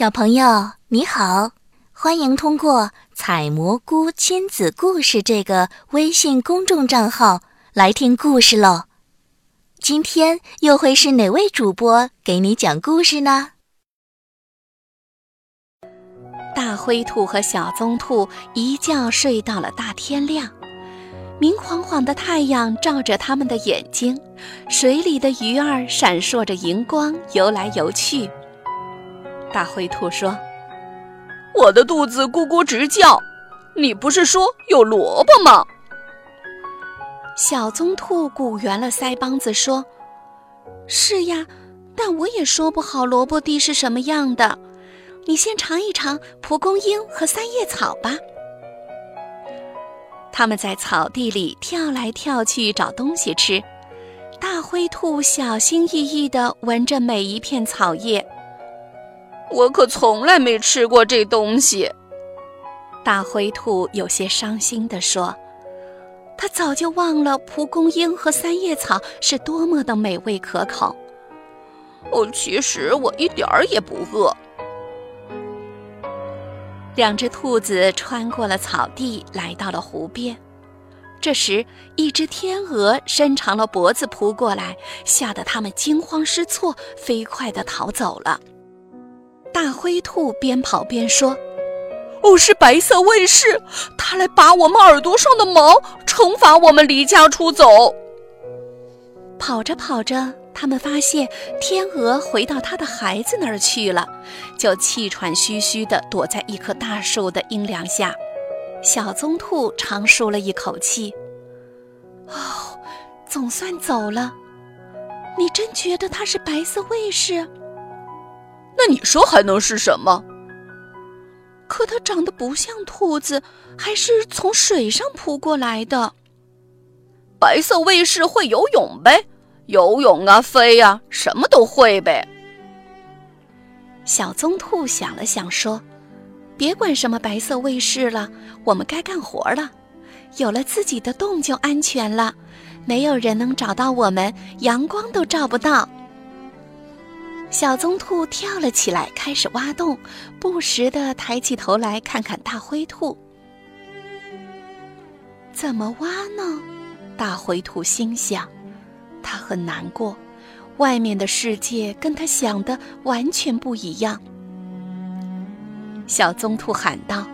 小朋友你好，欢迎通过“采蘑菇亲子故事”这个微信公众账号来听故事喽。今天又会是哪位主播给你讲故事呢？大灰兔和小棕兔一觉睡到了大天亮，明晃晃的太阳照着他们的眼睛，水里的鱼儿闪烁着荧光游来游去。大灰兔说：“我的肚子咕咕直叫，你不是说有萝卜吗？”小棕兔鼓圆了腮帮子说：“是呀，但我也说不好萝卜地是什么样的。你先尝一尝蒲公英和三叶草吧。”他们在草地里跳来跳去找东西吃，大灰兔小心翼翼地闻着每一片草叶。我可从来没吃过这东西，大灰兔有些伤心地说：“他早就忘了蒲公英和三叶草是多么的美味可口。”哦，其实我一点儿也不饿。两只兔子穿过了草地，来到了湖边。这时，一只天鹅伸长了脖子扑过来，吓得它们惊慌失措，飞快地逃走了。大灰兔边跑边说：“哦，是白色卫士，他来拔我们耳朵上的毛，惩罚我们离家出走。”跑着跑着，他们发现天鹅回到它的孩子那儿去了，就气喘吁吁地躲在一棵大树的阴凉下。小棕兔长舒了一口气：“哦，总算走了。你真觉得它是白色卫士？”那你说还能是什么？可它长得不像兔子，还是从水上扑过来的。白色卫士会游泳呗，游泳啊，飞呀，什么都会呗。小棕兔想了想说：“别管什么白色卫士了，我们该干活了。有了自己的洞就安全了，没有人能找到我们，阳光都照不到。”小棕兔跳了起来，开始挖洞，不时地抬起头来看看大灰兔。怎么挖呢？大灰兔心想，它很难过，外面的世界跟它想的完全不一样。小棕兔喊道：“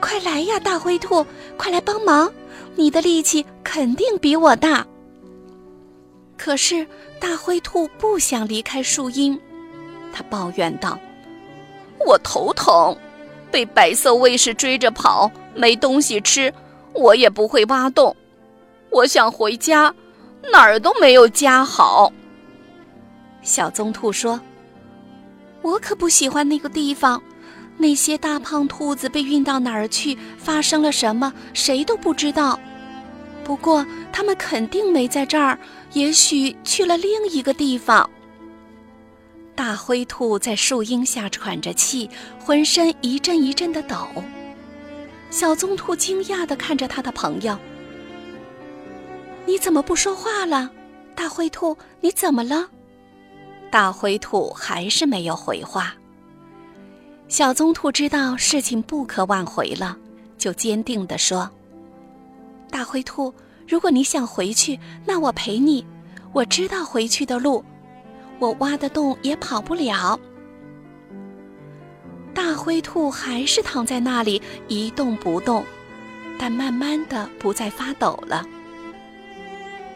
快来呀，大灰兔，快来帮忙！你的力气肯定比我大。”可是大灰兔不想离开树荫，他抱怨道：“我头疼，被白色卫士追着跑，没东西吃，我也不会挖洞。我想回家，哪儿都没有家好。”小棕兔说：“我可不喜欢那个地方，那些大胖兔子被运到哪儿去，发生了什么，谁都不知道。”不过，他们肯定没在这儿，也许去了另一个地方。大灰兔在树荫下喘着气，浑身一阵一阵的抖。小棕兔惊讶地看着他的朋友：“你怎么不说话了？大灰兔，你怎么了？”大灰兔还是没有回话。小棕兔知道事情不可挽回了，就坚定地说。大灰兔，如果你想回去，那我陪你。我知道回去的路，我挖的洞也跑不了。大灰兔还是躺在那里一动不动，但慢慢的不再发抖了。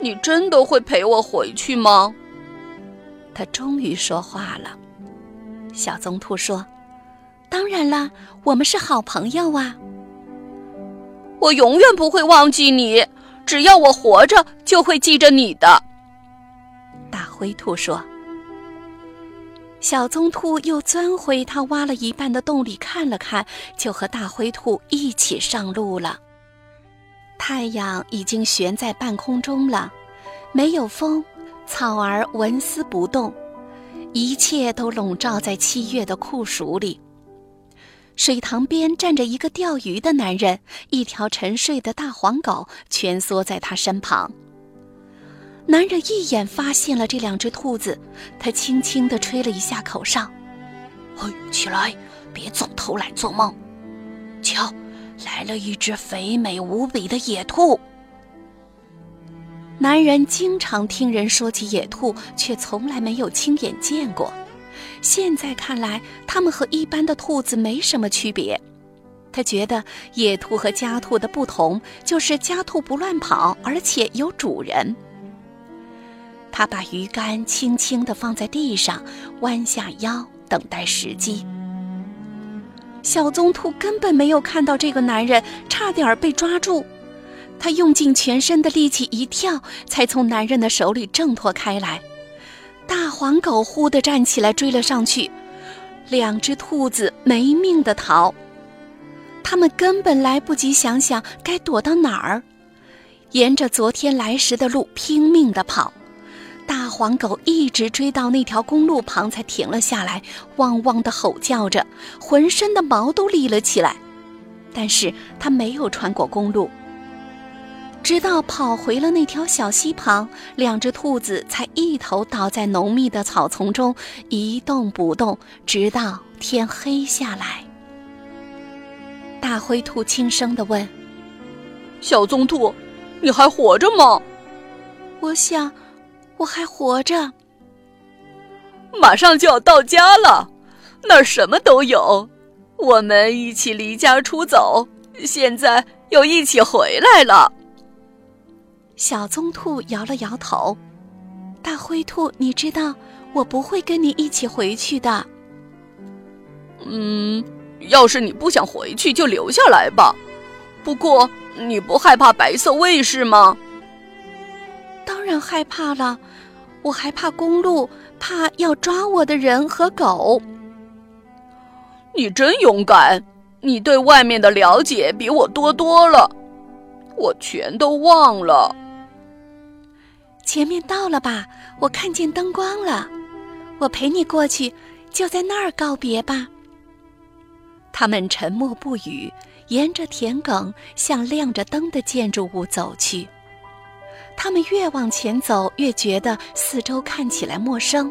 你真的会陪我回去吗？他终于说话了。小棕兔说：“当然啦，我们是好朋友啊。”我永远不会忘记你，只要我活着，就会记着你的。大灰兔说。小棕兔又钻回它挖了一半的洞里看了看，就和大灰兔一起上路了。太阳已经悬在半空中了，没有风，草儿纹丝不动，一切都笼罩在七月的酷暑里。水塘边站着一个钓鱼的男人，一条沉睡的大黄狗蜷缩在他身旁。男人一眼发现了这两只兔子，他轻轻地吹了一下口哨：“嘿，起来，别总偷懒做梦。瞧，来了一只肥美无比的野兔。男人经常听人说起野兔，却从来没有亲眼见过。现在看来，它们和一般的兔子没什么区别。他觉得野兔和家兔的不同就是家兔不乱跑，而且有主人。他把鱼竿轻轻地放在地上，弯下腰等待时机。小棕兔根本没有看到这个男人，差点被抓住。他用尽全身的力气一跳，才从男人的手里挣脱开来。大黄狗忽地站起来追了上去，两只兔子没命地逃。他们根本来不及想想该躲到哪儿，沿着昨天来时的路拼命地跑。大黄狗一直追到那条公路旁才停了下来，汪汪地吼叫着，浑身的毛都立了起来。但是它没有穿过公路，直到跑回了那条小溪旁，两只兔子才一头倒在浓密的草丛中，一动不动，直到天黑下来。大灰兔轻声地问：“小棕兔，你还活着吗？”“我想，我还活着。”“马上就要到家了，那儿什么都有。我们一起离家出走，现在又一起回来了。”小棕兔摇了摇头。“大灰兔，你知道，我不会跟你一起回去的。”“嗯。”要是你不想回去，就留下来吧。不过，你不害怕白色卫士吗？当然害怕了，我还怕公路，怕要抓我的人和狗。你真勇敢，你对外面的了解比我多多了，我全都忘了。前面到了吧？我看见灯光了，我陪你过去，就在那儿告别吧。他们沉默不语，沿着田埂向亮着灯的建筑物走去。他们越往前走，越觉得四周看起来陌生。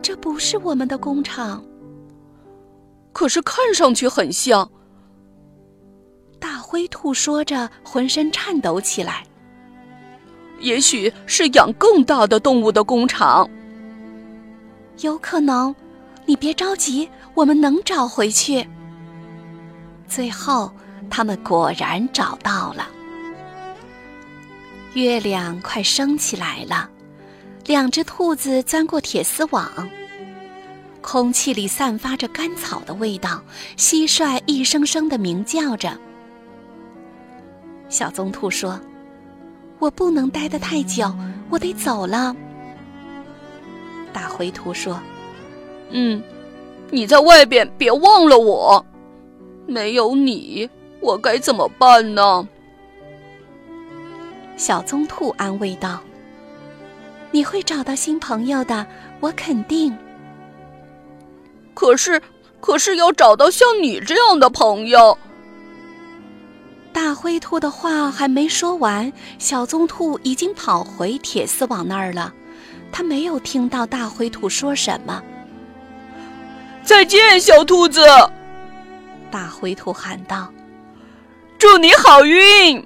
这不是我们的工厂，可是看上去很像。大灰兔说着，浑身颤抖起来。也许是养更大的动物的工厂，有可能。你别着急，我们能找回去。最后，他们果然找到了。月亮快升起来了，两只兔子钻过铁丝网，空气里散发着干草的味道。蟋蟀一声声的鸣叫着。小棕兔说：“我不能待得太久，我得走了。”大灰兔说。嗯，你在外边别忘了我。没有你，我该怎么办呢？小棕兔安慰道：“你会找到新朋友的，我肯定。可是，可是要找到像你这样的朋友。”大灰兔的话还没说完，小棕兔已经跑回铁丝网那儿了。它没有听到大灰兔说什么。再见，小兔子！大灰兔喊道：“祝你好运！”